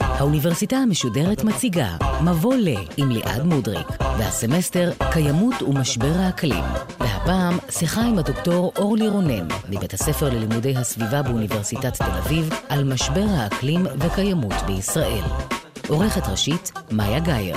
האוניברסיטה המשודרת מציגה מבוא ל עם ליעד מודריק, והסמסטר קיימות ומשבר האקלים. והפעם שיחה עם הדוקטור אורלי רונן, מבית הספר ללימודי הסביבה באוניברסיטת תל אביב, על משבר האקלים וקיימות בישראל. עורכת ראשית, מאיה גאייר.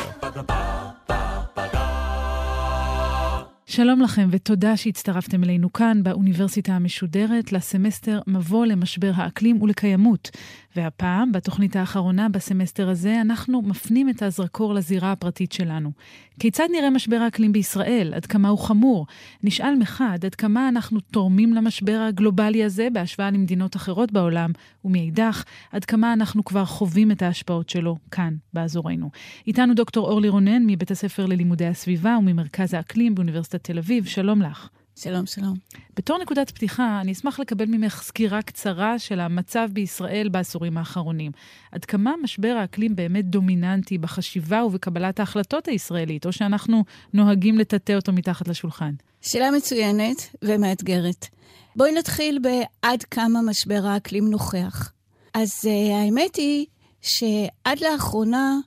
שלום לכם ותודה שהצטרפתם אלינו כאן באוניברסיטה המשודרת לסמסטר מבוא למשבר האקלים ולקיימות. והפעם, בתוכנית האחרונה בסמסטר הזה, אנחנו מפנים את הזרקור לזירה הפרטית שלנו. כיצד נראה משבר האקלים בישראל? עד כמה הוא חמור? נשאל מחד, עד כמה אנחנו תורמים למשבר הגלובלי הזה בהשוואה למדינות אחרות בעולם, ומאידך, עד כמה אנחנו כבר חווים את ההשפעות שלו כאן, באזורנו. איתנו דוקטור אורלי רונן מבית הספר ללימודי הסביבה וממרכז האקלים באוניברסיטת תל אביב. שלום לך. שלום, שלום. בתור נקודת פתיחה, אני אשמח לקבל ממך סקירה קצרה של המצב בישראל בעשורים האחרונים. עד כמה משבר האקלים באמת דומיננטי בחשיבה ובקבלת ההחלטות הישראלית, או שאנחנו נוהגים לטאטא אותו מתחת לשולחן? שאלה מצוינת ומאתגרת. בואי נתחיל בעד כמה משבר האקלים נוכח. אז uh, האמת היא שעד לאחרונה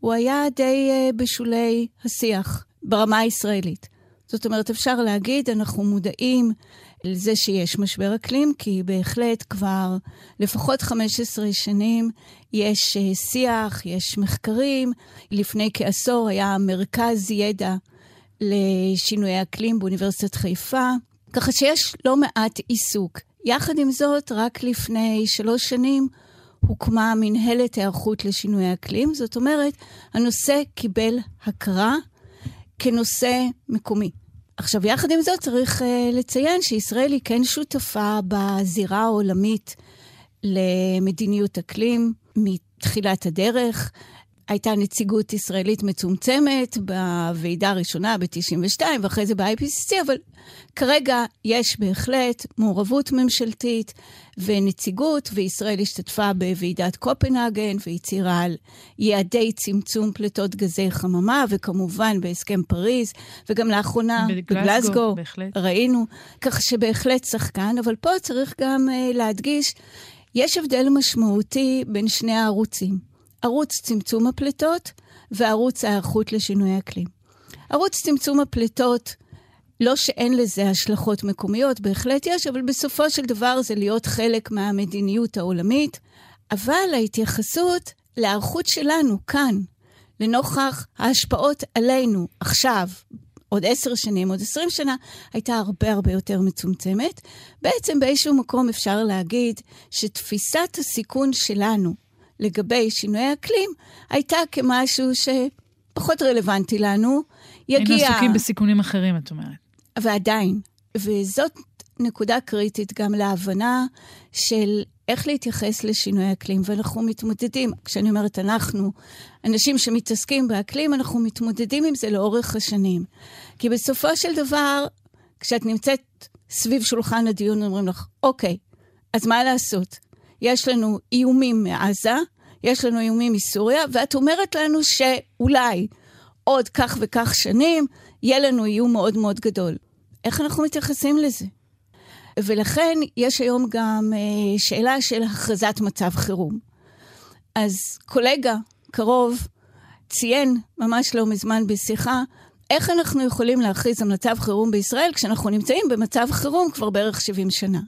הוא היה די uh, בשולי השיח ברמה הישראלית. זאת אומרת, אפשר להגיד, אנחנו מודעים לזה שיש משבר אקלים, כי בהחלט כבר לפחות 15 שנים יש אה, שיח, יש מחקרים. לפני כעשור היה מרכז ידע לשינויי אקלים באוניברסיטת חיפה, ככה שיש לא מעט עיסוק. יחד עם זאת, רק לפני שלוש שנים הוקמה מנהלת היערכות לשינויי אקלים. זאת אומרת, הנושא קיבל הכרה כנושא מקומי. עכשיו, יחד עם זאת צריך uh, לציין שישראל היא כן שותפה בזירה העולמית למדיניות אקלים מתחילת הדרך. הייתה נציגות ישראלית מצומצמת בוועידה הראשונה ב-92' ואחרי זה ב-IPCC, אבל כרגע יש בהחלט מעורבות ממשלתית ונציגות, וישראל השתתפה בוועידת קופנהגן והצהירה על יעדי צמצום פליטות גזי חממה, וכמובן בהסכם פריז, וגם לאחרונה בגלסגו, ראינו, כך שבהחלט שחקן, אבל פה צריך גם uh, להדגיש, יש הבדל משמעותי בין שני הערוצים. ערוץ צמצום הפליטות וערוץ ההיערכות לשינוי אקלים. ערוץ צמצום הפליטות, לא שאין לזה השלכות מקומיות, בהחלט יש, אבל בסופו של דבר זה להיות חלק מהמדיניות העולמית. אבל ההתייחסות להיערכות שלנו כאן, לנוכח ההשפעות עלינו עכשיו, עוד עשר שנים, עוד עשרים שנה, הייתה הרבה הרבה יותר מצומצמת. בעצם באיזשהו מקום אפשר להגיד שתפיסת הסיכון שלנו לגבי שינוי אקלים הייתה כמשהו שפחות רלוונטי לנו. יגיע... היינו עסוקים בסיכונים אחרים, את אומרת. ועדיין. וזאת נקודה קריטית גם להבנה של איך להתייחס לשינוי אקלים, ואנחנו מתמודדים, כשאני אומרת אנחנו, אנשים שמתעסקים באקלים, אנחנו מתמודדים עם זה לאורך השנים. כי בסופו של דבר, כשאת נמצאת סביב שולחן הדיון, אומרים לך, אוקיי, אז מה לעשות? יש לנו איומים מעזה, יש לנו איומים מסוריה, ואת אומרת לנו שאולי עוד כך וכך שנים יהיה לנו איום מאוד מאוד גדול. איך אנחנו מתייחסים לזה? ולכן יש היום גם אה, שאלה של הכרזת מצב חירום. אז קולגה קרוב ציין ממש לא מזמן בשיחה, איך אנחנו יכולים להכריז על מצב חירום בישראל כשאנחנו נמצאים במצב חירום כבר בערך 70 שנה.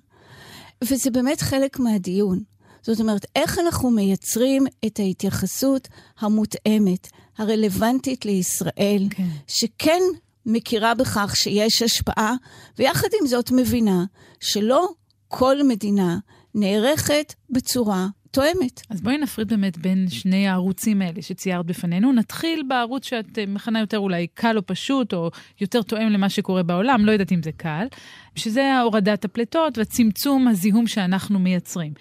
וזה באמת חלק מהדיון. זאת אומרת, איך אנחנו מייצרים את ההתייחסות המותאמת, הרלוונטית לישראל, כן. שכן מכירה בכך שיש השפעה, ויחד עם זאת מבינה שלא כל מדינה נערכת בצורה תואמת. אז בואי נפריד באמת בין שני הערוצים האלה שציירת בפנינו. נתחיל בערוץ שאת אה, מכנה יותר אולי קל או פשוט, או יותר תואם למה שקורה בעולם, לא יודעת אם זה קל, שזה הורדת הפליטות וצמצום הזיהום שאנחנו מייצרים.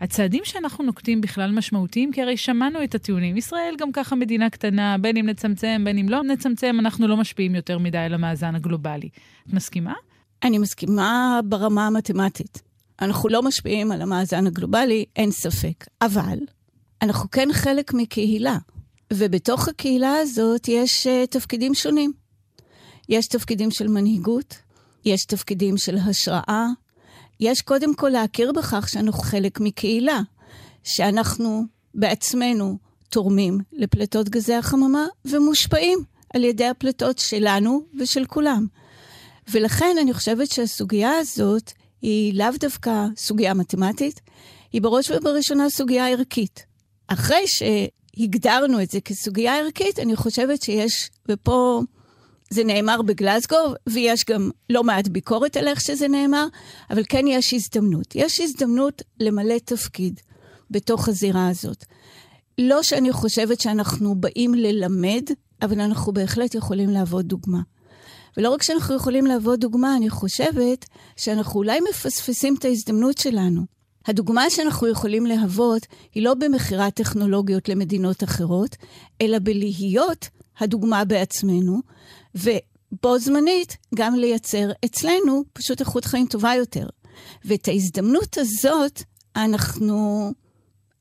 הצעדים שאנחנו נוקטים בכלל משמעותיים, כי הרי שמענו את הטיעונים. ישראל גם ככה מדינה קטנה, בין אם נצמצם, בין אם לא נצמצם, אנחנו לא משפיעים יותר מדי על המאזן הגלובלי. את מסכימה? אני מסכימה ברמה המתמטית. אנחנו לא משפיעים על המאזן הגלובלי, אין ספק. אבל אנחנו כן חלק מקהילה, ובתוך הקהילה הזאת יש uh, תפקידים שונים. יש תפקידים של מנהיגות, יש תפקידים של השראה. יש קודם כל להכיר בכך שאנחנו חלק מקהילה, שאנחנו בעצמנו תורמים לפליטות גזי החממה ומושפעים על ידי הפליטות שלנו ושל כולם. ולכן אני חושבת שהסוגיה הזאת היא לאו דווקא סוגיה מתמטית, היא בראש ובראשונה סוגיה ערכית. אחרי שהגדרנו את זה כסוגיה ערכית, אני חושבת שיש, ופה זה נאמר בגלסגו, ויש גם לא מעט ביקורת על איך שזה נאמר, אבל כן יש הזדמנות. יש הזדמנות למלא תפקיד בתוך הזירה הזאת. לא שאני חושבת שאנחנו באים ללמד, אבל אנחנו בהחלט יכולים להוות דוגמה. ולא רק שאנחנו יכולים להוות דוגמה, אני חושבת שאנחנו אולי מפספסים את ההזדמנות שלנו. הדוגמה שאנחנו יכולים להוות היא לא במכירת טכנולוגיות למדינות אחרות, אלא בלהיות הדוגמה בעצמנו, ובו זמנית גם לייצר אצלנו פשוט איכות חיים טובה יותר. ואת ההזדמנות הזאת אנחנו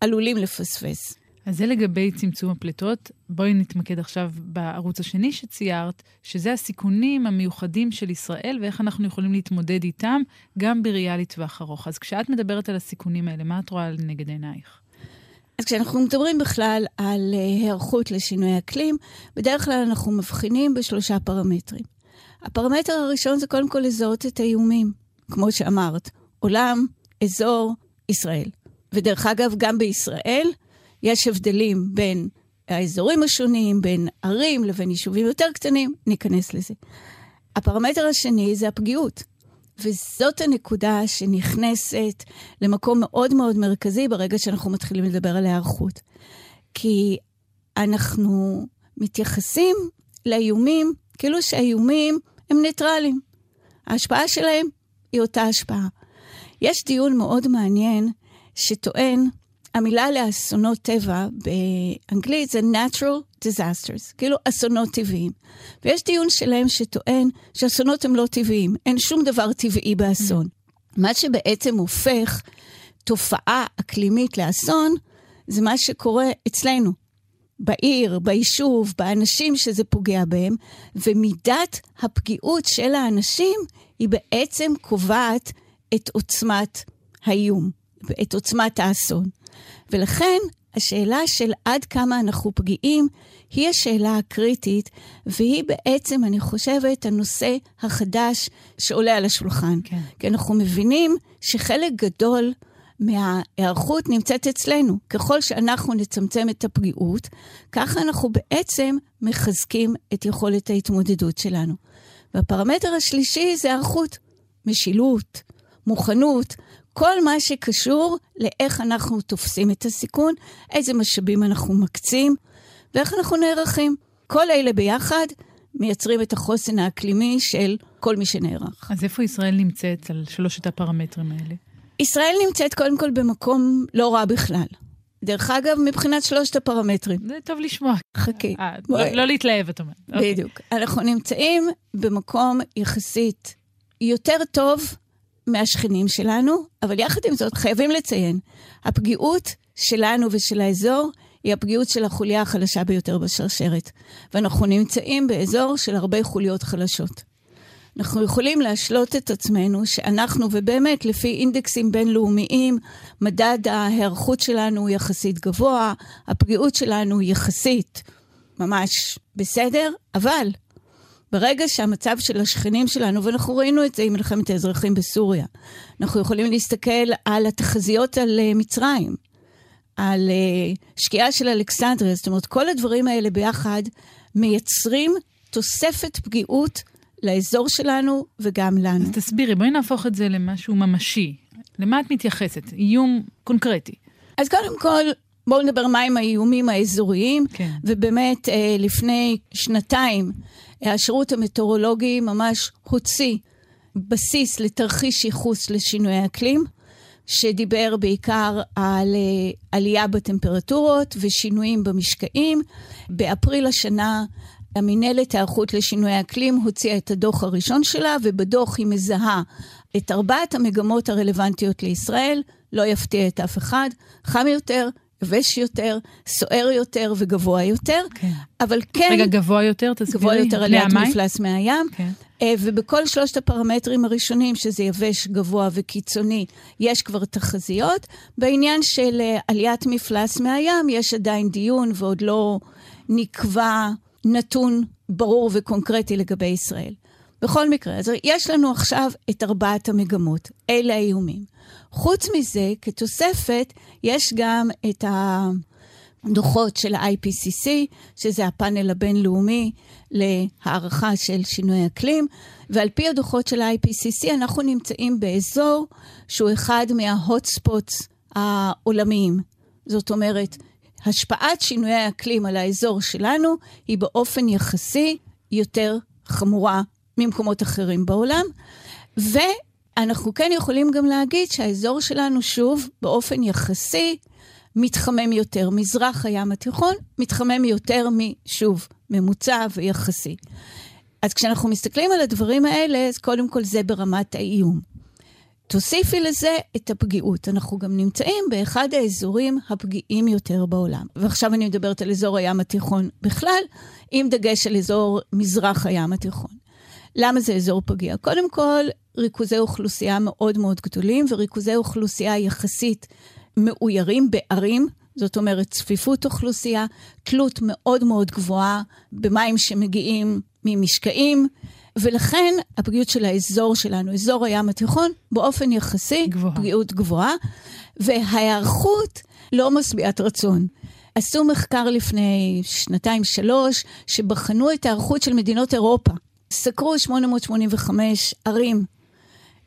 עלולים לפספס. אז זה לגבי צמצום הפליטות. בואי נתמקד עכשיו בערוץ השני שציירת, שזה הסיכונים המיוחדים של ישראל ואיך אנחנו יכולים להתמודד איתם, גם בראייה לטווח ארוך. אז כשאת מדברת על הסיכונים האלה, מה את רואה לנגד עינייך? אז כשאנחנו מדברים בכלל על אה, היערכות לשינוי אקלים, בדרך כלל אנחנו מבחינים בשלושה פרמטרים. הפרמטר הראשון זה קודם כל לזהות את האיומים, כמו שאמרת, עולם, אזור, ישראל. ודרך אגב, גם בישראל יש הבדלים בין האזורים השונים, בין ערים לבין יישובים יותר קטנים, ניכנס לזה. הפרמטר השני זה הפגיעות. וזאת הנקודה שנכנסת למקום מאוד מאוד מרכזי ברגע שאנחנו מתחילים לדבר על היערכות. כי אנחנו מתייחסים לאיומים כאילו שהאיומים הם ניטרלים. ההשפעה שלהם היא אותה השפעה. יש דיון מאוד מעניין שטוען המילה לאסונות טבע באנגלית זה natural disasters, כאילו אסונות טבעיים. ויש דיון שלם שטוען שאסונות הם לא טבעיים, אין שום דבר טבעי באסון. מה שבעצם הופך תופעה אקלימית לאסון, זה מה שקורה אצלנו, בעיר, ביישוב, באנשים שזה פוגע בהם, ומידת הפגיעות של האנשים היא בעצם קובעת את עוצמת האיום, את עוצמת האסון. ולכן, השאלה של עד כמה אנחנו פגיעים היא השאלה הקריטית, והיא בעצם, אני חושבת, הנושא החדש שעולה על השולחן. כן. כי אנחנו מבינים שחלק גדול מההיערכות נמצאת אצלנו. ככל שאנחנו נצמצם את הפגיעות, ככה אנחנו בעצם מחזקים את יכולת ההתמודדות שלנו. והפרמטר השלישי זה היערכות, משילות, מוכנות, כל מה שקשור לאיך אנחנו תופסים את הסיכון, איזה משאבים אנחנו מקצים ואיך אנחנו נערכים. כל אלה ביחד מייצרים את החוסן האקלימי של כל מי שנערך. אז איפה ישראל נמצאת על שלושת הפרמטרים האלה? ישראל נמצאת קודם כל במקום לא רע בכלל. דרך אגב, מבחינת שלושת הפרמטרים. זה טוב לשמוע. חכי. אה, לא, לא להתלהב, את אומרת. אוקיי. בדיוק. אנחנו נמצאים במקום יחסית יותר טוב מהשכנים שלנו, אבל יחד עם זאת חייבים לציין, הפגיעות שלנו ושל האזור היא הפגיעות של החוליה החלשה ביותר בשרשרת. ואנחנו נמצאים באזור של הרבה חוליות חלשות. אנחנו יכולים להשלות את עצמנו שאנחנו, ובאמת, לפי אינדקסים בינלאומיים, מדד ההיערכות שלנו הוא יחסית גבוה, הפגיעות שלנו יחסית ממש בסדר, אבל ברגע שהמצב של השכנים שלנו, ואנחנו ראינו את זה עם מלחמת האזרחים בסוריה, אנחנו יכולים להסתכל על התחזיות על uh, מצרים, על uh, שקיעה של אלכסנדריה, זאת אומרת, כל הדברים האלה ביחד מייצרים תוספת פגיעות לאזור שלנו וגם לנו. אז תסבירי, בואי נהפוך את זה למשהו ממשי. למה את מתייחסת? איום קונקרטי. אז קודם כל, בואו נדבר מהם האיומים האזוריים. כן. ובאמת, אה, לפני שנתיים, השירות המטאורולוגי ממש הוציא בסיס לתרחיש ייחוס לשינוי אקלים, שדיבר בעיקר על אה, עלייה בטמפרטורות ושינויים במשקעים. באפריל השנה המינהלת היערכות לשינוי אקלים הוציאה את הדוח הראשון שלה, ובדוח היא מזהה את ארבעת המגמות הרלוונטיות לישראל, לא יפתיע את אף אחד, חם יותר, יבש יותר, סוער יותר וגבוה יותר, כן. אבל כן... רגע, גבוה יותר, תסבירי. גבוה יותר עליית מפלס מהים. כן. אה, ובכל שלושת הפרמטרים הראשונים, שזה יבש, גבוה וקיצוני, יש כבר תחזיות. בעניין של אה, עליית מפלס מהים, יש עדיין דיון ועוד לא נקבע נתון ברור וקונקרטי לגבי ישראל. בכל מקרה, אז יש לנו עכשיו את ארבעת המגמות, אלה האיומים. חוץ מזה, כתוספת, יש גם את הדוחות של ה-IPCC, שזה הפאנל הבינלאומי להערכה של שינוי אקלים, ועל פי הדוחות של ה-IPCC אנחנו נמצאים באזור שהוא אחד spots העולמיים. זאת אומרת, השפעת שינויי האקלים על האזור שלנו היא באופן יחסי יותר חמורה ממקומות אחרים בעולם. ואנחנו כן יכולים גם להגיד שהאזור שלנו, שוב, באופן יחסי, מתחמם יותר. מזרח הים התיכון מתחמם יותר משוב, ממוצע ויחסי. אז כשאנחנו מסתכלים על הדברים האלה, אז קודם כל זה ברמת האיום. תוסיפי לזה את הפגיעות. אנחנו גם נמצאים באחד האזורים הפגיעים יותר בעולם. ועכשיו אני מדברת על אזור הים התיכון בכלל, עם דגש על אזור מזרח הים התיכון. למה זה אזור פגיע? קודם כל, ריכוזי אוכלוסייה מאוד מאוד גדולים, וריכוזי אוכלוסייה יחסית מאוירים בערים, זאת אומרת צפיפות אוכלוסייה, תלות מאוד מאוד גבוהה במים שמגיעים ממשקעים, ולכן הפגיעות של האזור שלנו, אזור הים התיכון, באופן יחסי, גבוה. פגיעות גבוהה, וההיערכות לא משביעת רצון. עשו מחקר לפני שנתיים-שלוש, שבחנו את ההיערכות של מדינות אירופה. סקרו 885 ערים.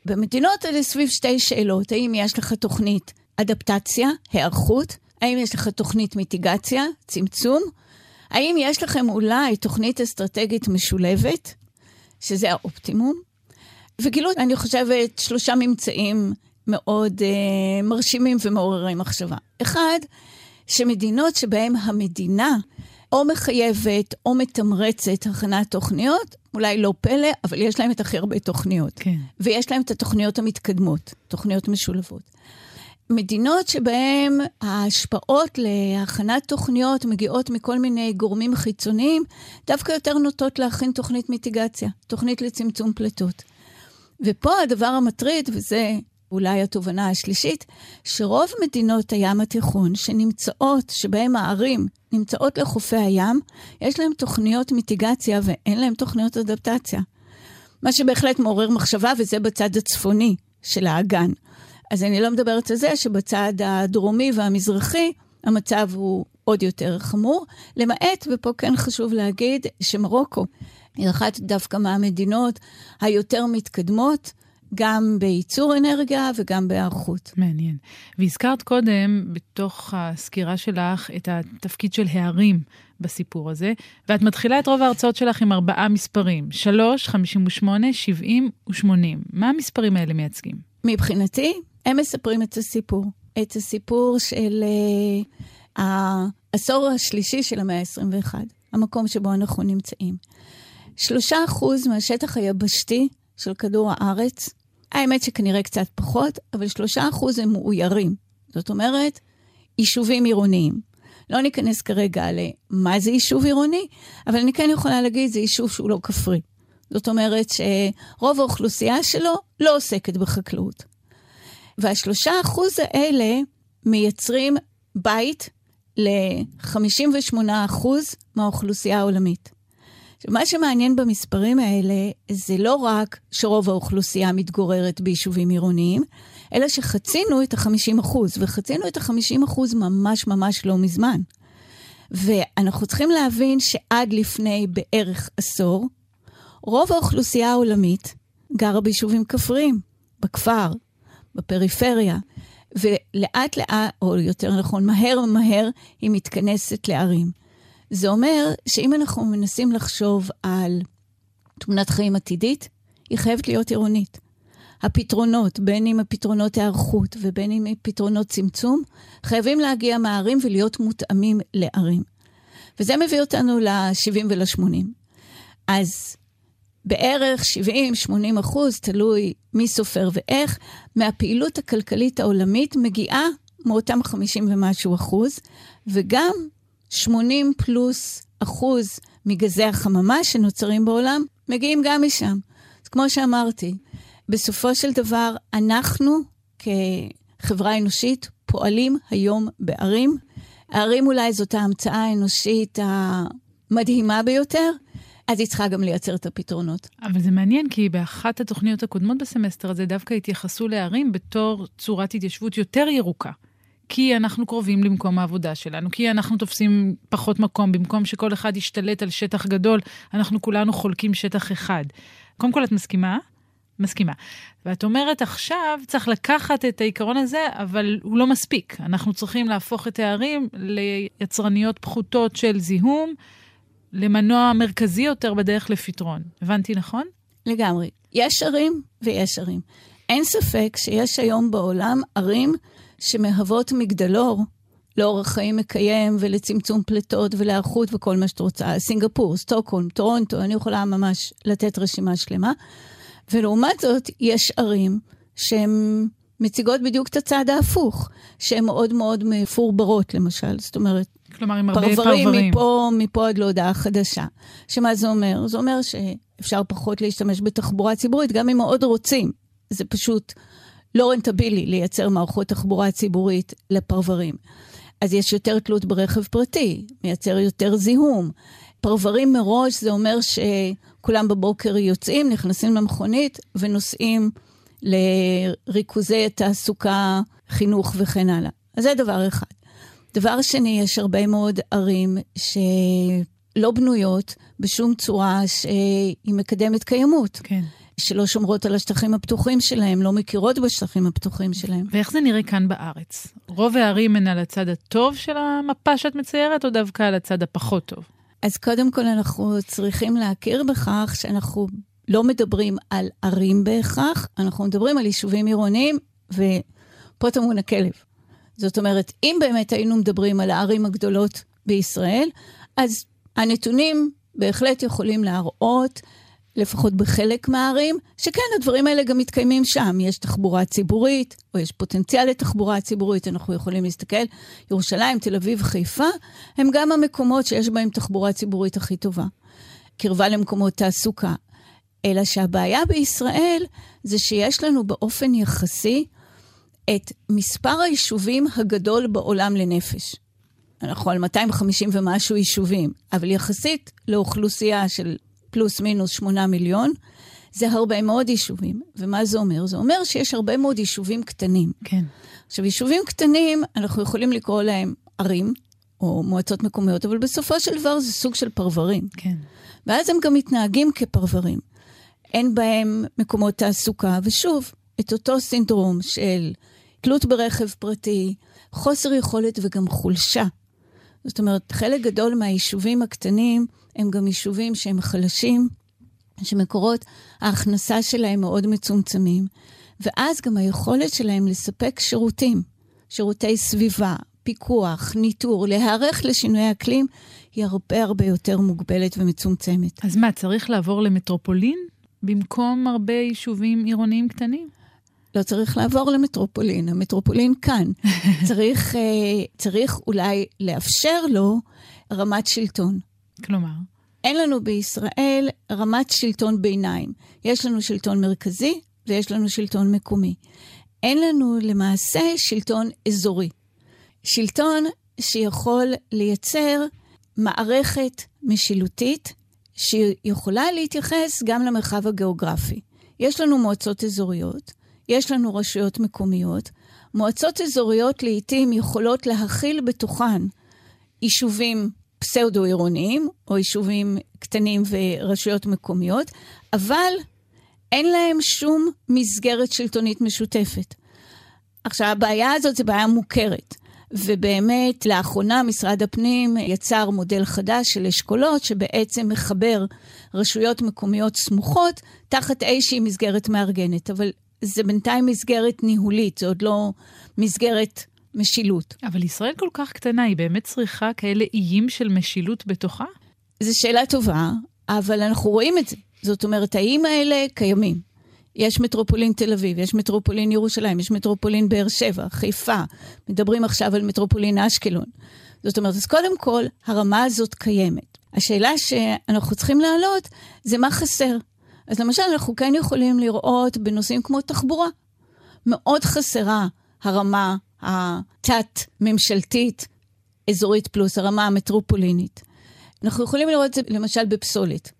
במדינות האלה סביב שתי שאלות, האם יש לך תוכנית אדפטציה, היערכות? האם יש לך תוכנית מיטיגציה, צמצום? האם יש לכם אולי תוכנית אסטרטגית משולבת, שזה האופטימום? וגילו, אני חושבת, שלושה ממצאים מאוד uh, מרשימים ומעוררי מחשבה. אחד, שמדינות שבהן המדינה או מחייבת או מתמרצת הכנת תוכניות, אולי לא פלא, אבל יש להם את הכי הרבה תוכניות. כן. ויש להם את התוכניות המתקדמות, תוכניות משולבות. מדינות שבהן ההשפעות להכנת תוכניות מגיעות מכל מיני גורמים חיצוניים, דווקא יותר נוטות להכין תוכנית מיטיגציה, תוכנית לצמצום פליטות. ופה הדבר המטריד, וזה אולי התובנה השלישית, שרוב מדינות הים התיכון שנמצאות, שבהן הערים נמצאות לחופי הים, יש להם תוכניות מיטיגציה ואין להם תוכניות אדפטציה. מה שבהחלט מעורר מחשבה, וזה בצד הצפוני של האגן. אז אני לא מדברת על זה שבצד הדרומי והמזרחי, המצב הוא עוד יותר חמור, למעט, ופה כן חשוב להגיד, שמרוקו היא אחת דווקא מהמדינות היותר מתקדמות, גם בייצור אנרגיה וגם בהיערכות. מעניין. והזכרת קודם, בתוך הסקירה שלך, את התפקיד של הערים בסיפור הזה, ואת מתחילה את רוב ההרצאות שלך עם ארבעה מספרים, 3, 58, 70 ו-80. מה המספרים האלה מייצגים? מבחינתי, הם מספרים את הסיפור. את הסיפור של uh, העשור השלישי של המאה ה-21, המקום שבו אנחנו נמצאים. שלושה אחוז מהשטח היבשתי של כדור הארץ האמת שכנראה קצת פחות, אבל שלושה אחוז הם מאוירים. זאת אומרת, יישובים עירוניים. לא ניכנס כרגע למה זה יישוב עירוני, אבל אני כן יכולה להגיד, זה יישוב שהוא לא כפרי. זאת אומרת שרוב האוכלוסייה שלו לא עוסקת בחקלאות. והשלושה אחוז האלה מייצרים בית ל-58 אחוז מהאוכלוסייה העולמית. מה שמעניין במספרים האלה זה לא רק שרוב האוכלוסייה מתגוררת ביישובים עירוניים, אלא שחצינו את ה-50 אחוז, וחצינו את ה-50 אחוז ממש ממש לא מזמן. ואנחנו צריכים להבין שעד לפני בערך עשור, רוב האוכלוסייה העולמית גרה ביישובים כפריים, בכפר, בפריפריה, ולאט לאט, או יותר נכון, מהר מהר, היא מתכנסת לערים. זה אומר שאם אנחנו מנסים לחשוב על תמונת חיים עתידית, היא חייבת להיות עירונית. הפתרונות, בין אם הפתרונות היערכות ובין אם פתרונות צמצום, חייבים להגיע מהערים ולהיות מותאמים לערים. וזה מביא אותנו ל-70 ול-80. אז בערך 70-80 אחוז, תלוי מי סופר ואיך, מהפעילות הכלכלית העולמית מגיעה מאותם 50 ומשהו אחוז, וגם 80 פלוס אחוז מגזי החממה שנוצרים בעולם מגיעים גם משם. אז כמו שאמרתי, בסופו של דבר, אנחנו כחברה אנושית פועלים היום בערים. הערים אולי זאת ההמצאה האנושית המדהימה ביותר, אז היא צריכה גם לייצר את הפתרונות. אבל זה מעניין, כי באחת התוכניות הקודמות בסמסטר הזה דווקא התייחסו לערים בתור צורת התיישבות יותר ירוקה. כי אנחנו קרובים למקום העבודה שלנו, כי אנחנו תופסים פחות מקום, במקום שכל אחד ישתלט על שטח גדול, אנחנו כולנו חולקים שטח אחד. קודם כל, את מסכימה? מסכימה. ואת אומרת, עכשיו צריך לקחת את העיקרון הזה, אבל הוא לא מספיק. אנחנו צריכים להפוך את הערים ליצרניות פחותות של זיהום, למנוע מרכזי יותר בדרך לפתרון. הבנתי נכון? לגמרי. יש ערים ויש ערים. אין ספק שיש היום בעולם ערים שמהוות מגדלור לאורח חיים מקיים ולצמצום פליטות ולהיערכות וכל מה שאת רוצה. סינגפור, סטוקהולם, טורונטו, אני יכולה ממש לתת רשימה שלמה. ולעומת זאת, יש ערים שהן מציגות בדיוק את הצד ההפוך, שהן מאוד מאוד מפורברות, למשל. זאת אומרת, כלומר, עם הרבה פרברים. פרברים מפה, מפה עד להודעה חדשה. שמה זה אומר? זה אומר שאפשר פחות להשתמש בתחבורה ציבורית, גם אם מאוד רוצים. זה פשוט לא רנטבילי לייצר מערכות תחבורה ציבורית לפרברים. אז יש יותר תלות ברכב פרטי, מייצר יותר זיהום. פרברים מראש זה אומר שכולם בבוקר יוצאים, נכנסים למכונית ונוסעים לריכוזי תעסוקה, חינוך וכן הלאה. אז זה דבר אחד. דבר שני, יש הרבה מאוד ערים שלא בנויות בשום צורה שהיא מקדמת קיימות. כן. שלא שומרות על השטחים הפתוחים שלהם, לא מכירות בשטחים הפתוחים שלהם. ואיך זה נראה כאן בארץ? רוב הערים הן על הצד הטוב של המפה שאת מציירת, או דווקא על הצד הפחות טוב? אז קודם כל אנחנו צריכים להכיר בכך שאנחנו לא מדברים על ערים בהכרח, אנחנו מדברים על יישובים עירוניים, ופה טמון הכלב. זאת אומרת, אם באמת היינו מדברים על הערים הגדולות בישראל, אז הנתונים בהחלט יכולים להראות לפחות בחלק מהערים, שכן, הדברים האלה גם מתקיימים שם. יש תחבורה ציבורית, או יש פוטנציאל לתחבורה ציבורית, אנחנו יכולים להסתכל. ירושלים, תל אביב, חיפה, הם גם המקומות שיש בהם תחבורה ציבורית הכי טובה. קרבה למקומות תעסוקה. אלא שהבעיה בישראל זה שיש לנו באופן יחסי את מספר היישובים הגדול בעולם לנפש. אנחנו על 250 ומשהו יישובים, אבל יחסית לאוכלוסייה של פלוס מינוס 8 מיליון, זה הרבה מאוד יישובים. ומה זה אומר? זה אומר שיש הרבה מאוד יישובים קטנים. כן. עכשיו, יישובים קטנים, אנחנו יכולים לקרוא להם ערים, או מועצות מקומיות, אבל בסופו של דבר זה סוג של פרברים. כן. ואז הם גם מתנהגים כפרברים. אין בהם מקומות תעסוקה, ושוב, את אותו סינדרום של תלות ברכב פרטי, חוסר יכולת וגם חולשה. זאת אומרת, חלק גדול מהיישובים הקטנים הם גם יישובים שהם חלשים, שמקורות ההכנסה שלהם מאוד מצומצמים, ואז גם היכולת שלהם לספק שירותים, שירותי סביבה, פיקוח, ניטור, להיערך לשינוי אקלים, היא הרבה הרבה יותר מוגבלת ומצומצמת. אז מה, צריך לעבור למטרופולין במקום הרבה יישובים עירוניים קטנים? לא צריך לעבור למטרופולין, המטרופולין כאן. צריך, uh, צריך אולי לאפשר לו רמת שלטון. כלומר? אין לנו בישראל רמת שלטון ביניים. יש לנו שלטון מרכזי ויש לנו שלטון מקומי. אין לנו למעשה שלטון אזורי. שלטון שיכול לייצר מערכת משילותית שיכולה להתייחס גם למרחב הגיאוגרפי. יש לנו מועצות אזוריות, יש לנו רשויות מקומיות. מועצות אזוריות לעתים יכולות להכיל בתוכן יישובים פסאודו-עירוניים, או יישובים קטנים ורשויות מקומיות, אבל אין להם שום מסגרת שלטונית משותפת. עכשיו, הבעיה הזאת זו בעיה מוכרת. ובאמת, לאחרונה משרד הפנים יצר מודל חדש של אשכולות, שבעצם מחבר רשויות מקומיות סמוכות תחת איזושהי מסגרת מארגנת. אבל זה בינתיים מסגרת ניהולית, זה עוד לא מסגרת משילות. אבל ישראל כל כך קטנה, היא באמת צריכה כאלה איים של משילות בתוכה? זו שאלה טובה, אבל אנחנו רואים את זה. זאת אומרת, האיים האלה קיימים. יש מטרופולין תל אביב, יש מטרופולין ירושלים, יש מטרופולין באר שבע, חיפה, מדברים עכשיו על מטרופולין אשקלון. זאת אומרת, אז קודם כל, הרמה הזאת קיימת. השאלה שאנחנו צריכים להעלות זה מה חסר. אז למשל, אנחנו כן יכולים לראות בנושאים כמו תחבורה. מאוד חסרה הרמה התת-ממשלתית, אזורית פלוס, הרמה המטרופולינית. אנחנו יכולים לראות את זה למשל בפסולת.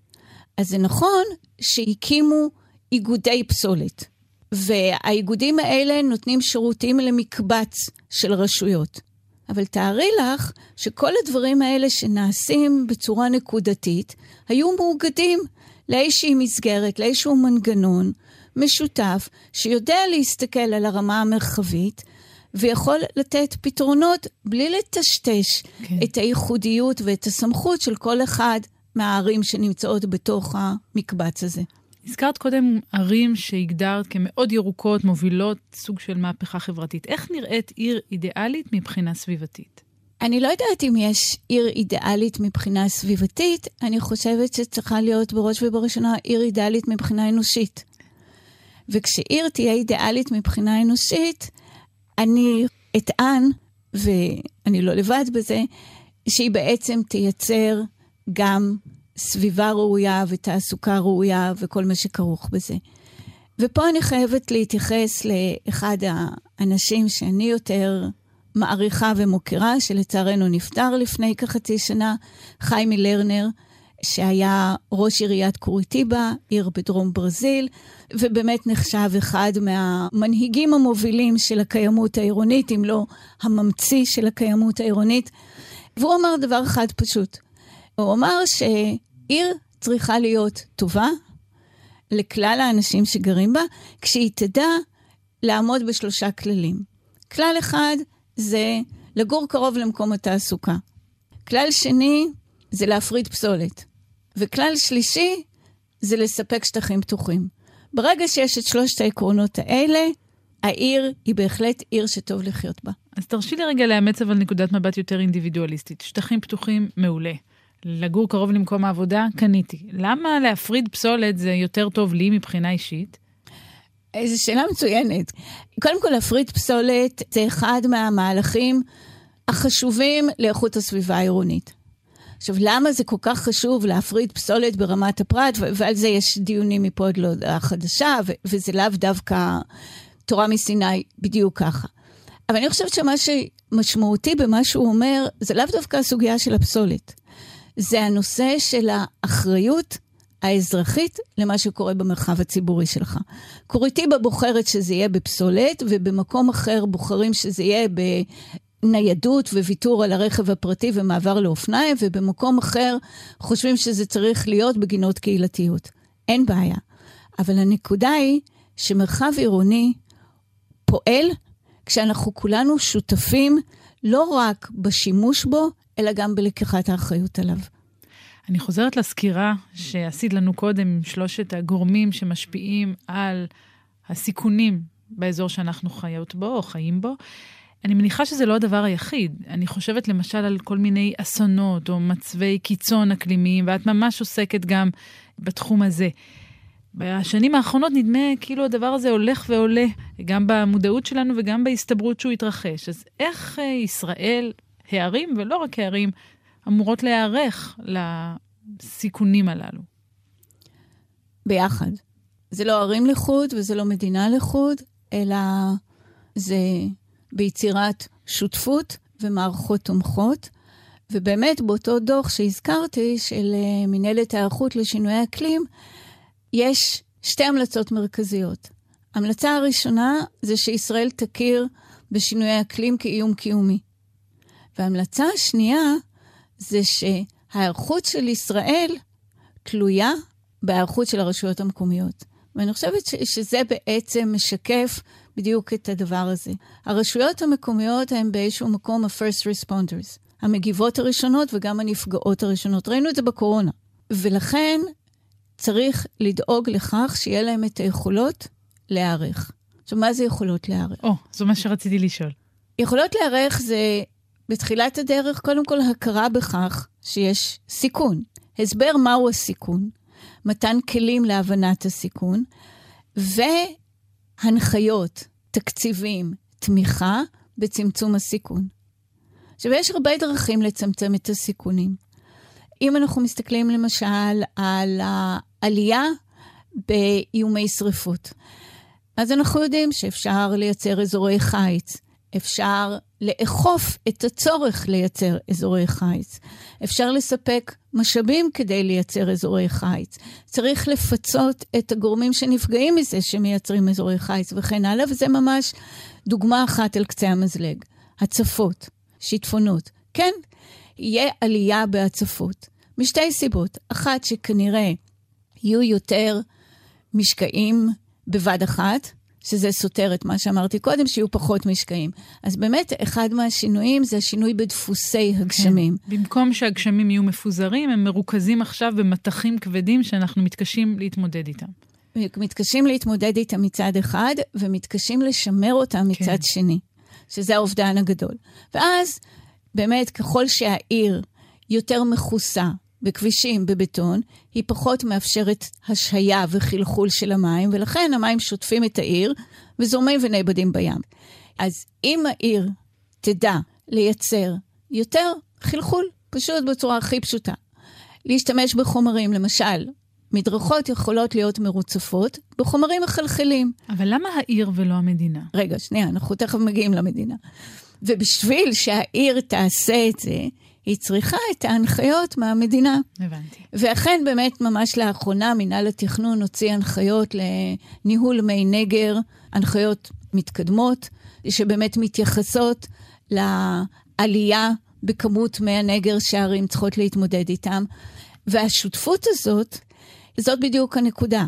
אז זה נכון שהקימו איגודי פסולת, והאיגודים האלה נותנים שירותים למקבץ של רשויות. אבל תארי לך שכל הדברים האלה שנעשים בצורה נקודתית, היו מאוגדים לאיזושהי מסגרת, לאיזשהו מנגנון משותף, שיודע להסתכל על הרמה המרחבית, ויכול לתת פתרונות בלי לטשטש כן. את הייחודיות ואת הסמכות של כל אחד מהערים שנמצאות בתוך המקבץ הזה. הזכרת קודם ערים שהגדרת כמאוד ירוקות, מובילות סוג של מהפכה חברתית. איך נראית עיר אידיאלית מבחינה סביבתית? אני לא יודעת אם יש עיר אידיאלית מבחינה סביבתית, אני חושבת שצריכה להיות בראש ובראשונה עיר אידיאלית מבחינה אנושית. וכשעיר תהיה אידיאלית מבחינה אנושית, אני אטען, ואני לא לבד בזה, שהיא בעצם תייצר גם סביבה ראויה ותעסוקה ראויה וכל מה שכרוך בזה. ופה אני חייבת להתייחס לאחד האנשים שאני יותר מעריכה ומוקירה, שלצערנו נפטר לפני כחצי שנה, חיימי לרנר, שהיה ראש עיריית קוריטיבה, עיר בדרום ברזיל, ובאמת נחשב אחד מהמנהיגים המובילים של הקיימות העירונית, אם לא הממציא של הקיימות העירונית. והוא אמר דבר אחד פשוט. הוא אמר שעיר צריכה להיות טובה לכלל האנשים שגרים בה, כשהיא תדע לעמוד בשלושה כללים. כלל אחד זה לגור קרוב למקום התעסוקה. כלל שני זה להפריד פסולת. וכלל שלישי זה לספק שטחים פתוחים. ברגע שיש את שלושת העקרונות האלה, העיר היא בהחלט עיר שטוב לחיות בה. אז תרשי לי רגע לאמץ אבל נקודת מבט יותר אינדיבידואליסטית. שטחים פתוחים, מעולה. לגור קרוב למקום העבודה, קניתי. למה להפריד פסולת זה יותר טוב לי מבחינה אישית? זו שאלה מצוינת. קודם כל, להפריד פסולת זה אחד מהמהלכים החשובים לאיכות הסביבה העירונית. עכשיו, למה זה כל כך חשוב להפריד פסולת ברמת הפרט, ועל זה יש דיונים מפה עד להודעה חדשה, וזה לאו דווקא תורה מסיני בדיוק ככה. אבל אני חושבת שמה שמשמעותי במה שהוא אומר, זה לאו דווקא הסוגיה של הפסולת. זה הנושא של האחריות האזרחית למה שקורה במרחב הציבורי שלך. קוריטיבה בוחרת שזה יהיה בפסולת, ובמקום אחר בוחרים שזה יהיה ניידות וויתור על הרכב הפרטי ומעבר לאופניים, ובמקום אחר חושבים שזה צריך להיות בגינות קהילתיות. אין בעיה. אבל הנקודה היא שמרחב עירוני פועל כשאנחנו כולנו שותפים לא רק בשימוש בו, אלא גם בלקיחת האחריות עליו. אני חוזרת לסקירה שעשית לנו קודם עם שלושת הגורמים שמשפיעים על הסיכונים באזור שאנחנו חיות בו או חיים בו. אני מניחה שזה לא הדבר היחיד. אני חושבת למשל על כל מיני אסונות או מצבי קיצון אקלימיים, ואת ממש עוסקת גם בתחום הזה. בשנים האחרונות נדמה כאילו הדבר הזה הולך ועולה, גם במודעות שלנו וגם בהסתברות שהוא יתרחש. אז איך אה, ישראל, הערים ולא רק הערים, אמורות להיערך לסיכונים הללו? ביחד. זה לא ערים לחוד וזה לא מדינה לחוד, אלא זה ביצירת שותפות ומערכות תומכות. ובאמת, באותו דוח שהזכרתי, של אה, מנהלת ההיערכות לשינויי אקלים, יש שתי המלצות מרכזיות. המלצה הראשונה זה שישראל תכיר בשינויי אקלים כאיום קיומי. וההמלצה השנייה זה שההיערכות של ישראל תלויה בהיערכות של הרשויות המקומיות. ואני חושבת שזה בעצם משקף בדיוק את הדבר הזה. הרשויות המקומיות הן באיזשהו מקום ה-first responders, המגיבות הראשונות וגם הנפגעות הראשונות. ראינו את זה בקורונה. ולכן צריך לדאוג לכך שיהיה להם את היכולות להיערך. עכשיו, מה זה יכולות להיערך? או, oh, זו מה שרציתי לשאול. יכולות להיערך זה, בתחילת הדרך, קודם כל הכרה בכך שיש סיכון. הסבר מהו הסיכון, מתן כלים להבנת הסיכון, והנחיות, תקציבים, תמיכה בצמצום הסיכון. עכשיו, יש הרבה דרכים לצמצם את הסיכונים. אם אנחנו מסתכלים למשל על העלייה באיומי שריפות, אז אנחנו יודעים שאפשר לייצר אזורי חיץ, אפשר לאכוף את הצורך לייצר אזורי חיץ. אפשר לספק משאבים כדי לייצר אזורי חיץ. צריך לפצות את הגורמים שנפגעים מזה שמייצרים אזורי חיץ וכן הלאה, וזה ממש דוגמה אחת על קצה המזלג. הצפות, שיטפונות. כן, יהיה עלייה בהצפות, משתי סיבות. אחת, שכנראה יהיו יותר משקעים בבת אחת, שזה סותר את מה שאמרתי קודם, שיהיו פחות משקעים. אז באמת, אחד מהשינויים זה השינוי בדפוסי הגשמים. כן. במקום שהגשמים יהיו מפוזרים, הם מרוכזים עכשיו במטחים כבדים שאנחנו מתקשים להתמודד איתם. מתקשים להתמודד איתם מצד אחד, ומתקשים לשמר אותם מצד כן. שני, שזה האובדן הגדול. ואז, באמת, ככל שהעיר יותר מכוסה, בכבישים, בבטון, היא פחות מאפשרת השהיה וחלחול של המים, ולכן המים שוטפים את העיר וזורמים ונאבדים בים. אז אם העיר תדע לייצר יותר חלחול, פשוט בצורה הכי פשוטה, להשתמש בחומרים, למשל, מדרכות יכולות להיות מרוצפות בחומרים מחלחלים. אבל למה העיר ולא המדינה? רגע, שנייה, אנחנו תכף מגיעים למדינה. ובשביל שהעיר תעשה את זה, היא צריכה את ההנחיות מהמדינה. הבנתי. ואכן, באמת, ממש לאחרונה, מינהל התכנון הוציא הנחיות לניהול מי נגר, הנחיות מתקדמות, שבאמת מתייחסות לעלייה בכמות מי הנגר שהערים צריכות להתמודד איתם. והשותפות הזאת, זאת בדיוק הנקודה.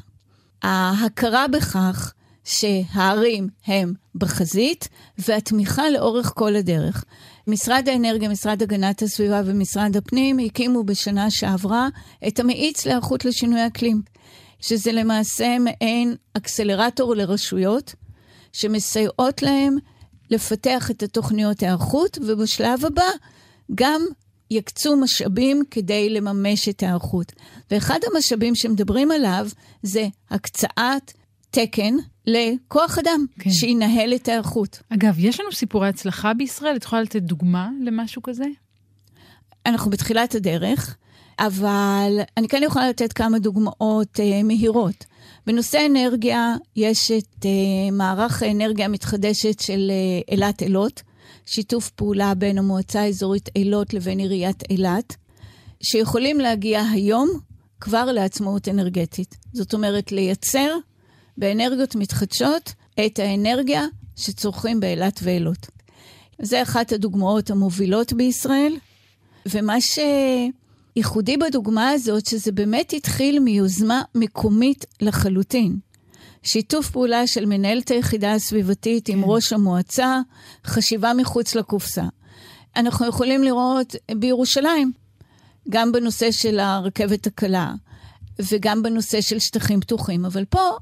ההכרה בכך שהערים הם בחזית, והתמיכה לאורך כל הדרך. משרד האנרגיה, משרד הגנת הסביבה ומשרד הפנים הקימו בשנה שעברה את המאיץ להיערכות לשינוי אקלים, שזה למעשה מעין אקסלרטור לרשויות, שמסייעות להם לפתח את התוכניות ההיערכות, ובשלב הבא גם יקצו משאבים כדי לממש את ההיערכות. ואחד המשאבים שמדברים עליו זה הקצאת תקן לכוח אדם כן. שינהל את ההיערכות. אגב, יש לנו סיפורי הצלחה בישראל? את יכולה לתת דוגמה למשהו כזה? אנחנו בתחילת הדרך, אבל אני כן יכולה לתת כמה דוגמאות אה, מהירות. בנושא אנרגיה, יש את אה, מערך האנרגיה המתחדשת של אה, אילת אילות, שיתוף פעולה בין המועצה האזורית אילות לבין עיריית אילת, שיכולים להגיע היום כבר לעצמאות אנרגטית. זאת אומרת, לייצר באנרגיות מתחדשות את האנרגיה שצורכים באילת ואילות. זה אחת הדוגמאות המובילות בישראל, ומה שייחודי בדוגמה הזאת, שזה באמת התחיל מיוזמה מקומית לחלוטין. שיתוף פעולה של מנהלת היחידה הסביבתית כן. עם ראש המועצה, חשיבה מחוץ לקופסה. אנחנו יכולים לראות בירושלים, גם בנושא של הרכבת הקלה וגם בנושא של שטחים פתוחים, אבל פה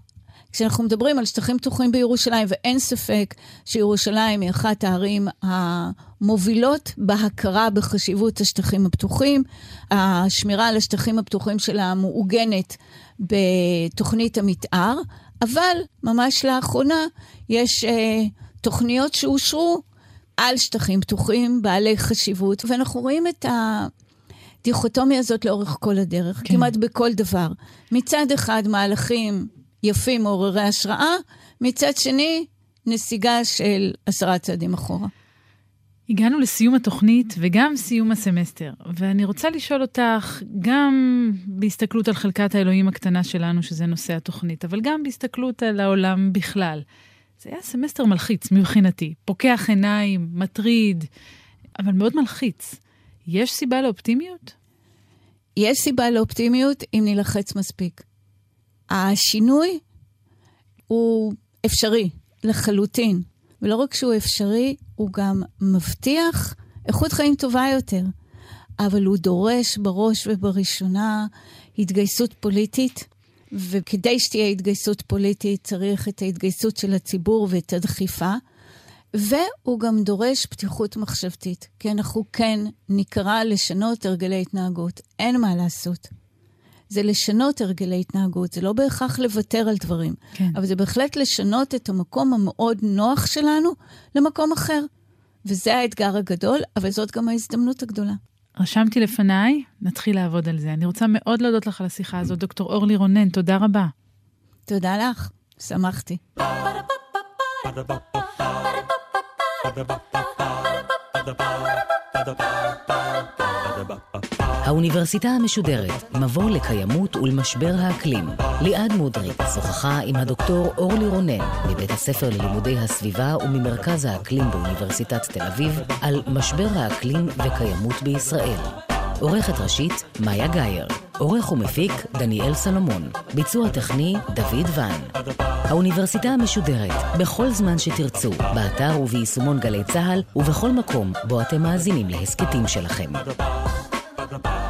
כשאנחנו מדברים על שטחים פתוחים בירושלים, ואין ספק שירושלים היא אחת הערים המובילות בהכרה בחשיבות השטחים הפתוחים, השמירה על השטחים הפתוחים שלה מעוגנת בתוכנית המתאר, אבל ממש לאחרונה יש אה, תוכניות שאושרו על שטחים פתוחים בעלי חשיבות, ואנחנו רואים את ה... הדיכוטומיה הזאת לאורך כל הדרך, כן. כמעט בכל דבר. מצד אחד, מהלכים יפים, מעוררי השראה, מצד שני, נסיגה של עשרה צעדים אחורה. הגענו לסיום התוכנית וגם סיום הסמסטר, ואני רוצה לשאול אותך, גם בהסתכלות על חלקת האלוהים הקטנה שלנו, שזה נושא התוכנית, אבל גם בהסתכלות על העולם בכלל. זה היה סמסטר מלחיץ מבחינתי, פוקח עיניים, מטריד, אבל מאוד מלחיץ. יש סיבה לאופטימיות? יש סיבה לאופטימיות אם נלחץ מספיק. השינוי הוא אפשרי לחלוטין. ולא רק שהוא אפשרי, הוא גם מבטיח איכות חיים טובה יותר. אבל הוא דורש בראש ובראשונה התגייסות פוליטית, וכדי שתהיה התגייסות פוליטית צריך את ההתגייסות של הציבור ואת הדחיפה, והוא גם דורש פתיחות מחשבתית, כי אנחנו כן נקרא לשנות הרגלי התנהגות, אין מה לעשות. זה לשנות הרגלי התנהגות, זה לא בהכרח לוותר על דברים, כן. אבל זה בהחלט לשנות את המקום המאוד נוח שלנו למקום אחר. וזה האתגר הגדול, אבל זאת גם ההזדמנות הגדולה. רשמתי לפניי, נתחיל לעבוד על זה. אני רוצה מאוד להודות לך על השיחה הזאת, דוקטור אורלי רונן, תודה רבה. תודה לך, שמחתי. האוניברסיטה המשודרת, מבוא לקיימות ולמשבר האקלים. ליעד מודריק שוחחה עם הדוקטור אורלי רונן מבית הספר ללימודי הסביבה וממרכז האקלים באוניברסיטת תל אביב על משבר האקלים וקיימות בישראל. עורכת ראשית, מאיה גאייר. עורך ומפיק, דניאל סלומון. ביצוע טכני, דוד ון. האוניברסיטה המשודרת, בכל זמן שתרצו, באתר וביישומון גלי צה"ל, ובכל מקום בו אתם מאזינים להסכתים שלכם. Ba-da-ba.